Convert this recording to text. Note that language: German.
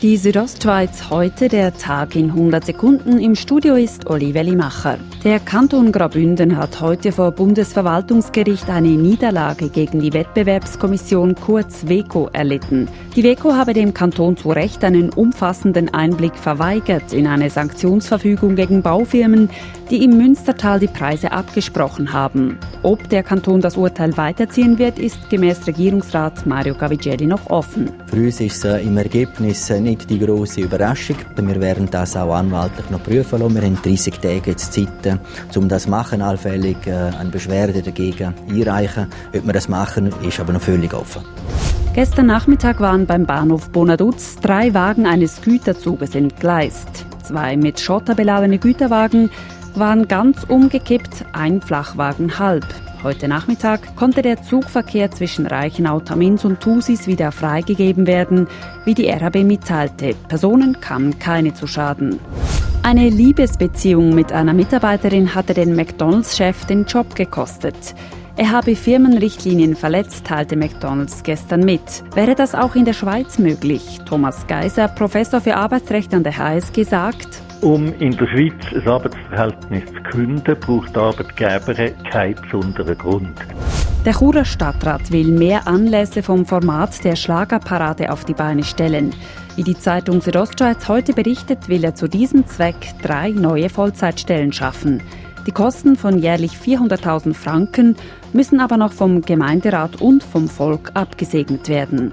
Die Südostschweiz heute, der Tag in 100 Sekunden. Im Studio ist Olive Limacher. Der Kanton Graubünden hat heute vor Bundesverwaltungsgericht eine Niederlage gegen die Wettbewerbskommission kurz WECO erlitten. Die WECO habe dem Kanton zu Recht einen umfassenden Einblick verweigert in eine Sanktionsverfügung gegen Baufirmen, die im Münstertal die Preise abgesprochen haben. Ob der Kanton das Urteil weiterziehen wird, ist gemäß Regierungsrat Mario Gavigelli noch offen. Für uns ist es im Ergebnis nicht die große Überraschung. Wir werden das auch anwaltlich noch prüfen lassen. Wir haben 30 Tage jetzt Zeit, um das zu machen, allfällig äh, eine Beschwerde dagegen einreichen. Ob wir das machen, ist aber noch völlig offen. Gestern Nachmittag waren beim Bahnhof Bonaduz drei Wagen eines Güterzuges entgleist. Zwei mit Schotter beladene Güterwagen waren ganz umgekippt, ein Flachwagen halb. Heute Nachmittag konnte der Zugverkehr zwischen Reichenau, Tamins und Thusis wieder freigegeben werden, wie die RHB mitteilte. Personen kamen keine zu Schaden. Eine Liebesbeziehung mit einer Mitarbeiterin hatte den McDonalds-Chef den Job gekostet. Er habe Firmenrichtlinien verletzt, teilte McDonalds gestern mit. Wäre das auch in der Schweiz möglich? Thomas Geiser, Professor für Arbeitsrecht an der HSG, sagt, um in der Schweiz ein Arbeitsverhältnis zu künden, braucht der Arbeitgeber keinen besonderen Grund. Der Churer Stadtrat will mehr Anlässe vom Format der Schlagerparade auf die Beine stellen. Wie die Zeitung Südostschweiz heute berichtet, will er zu diesem Zweck drei neue Vollzeitstellen schaffen. Die Kosten von jährlich 400.000 Franken müssen aber noch vom Gemeinderat und vom Volk abgesegnet werden.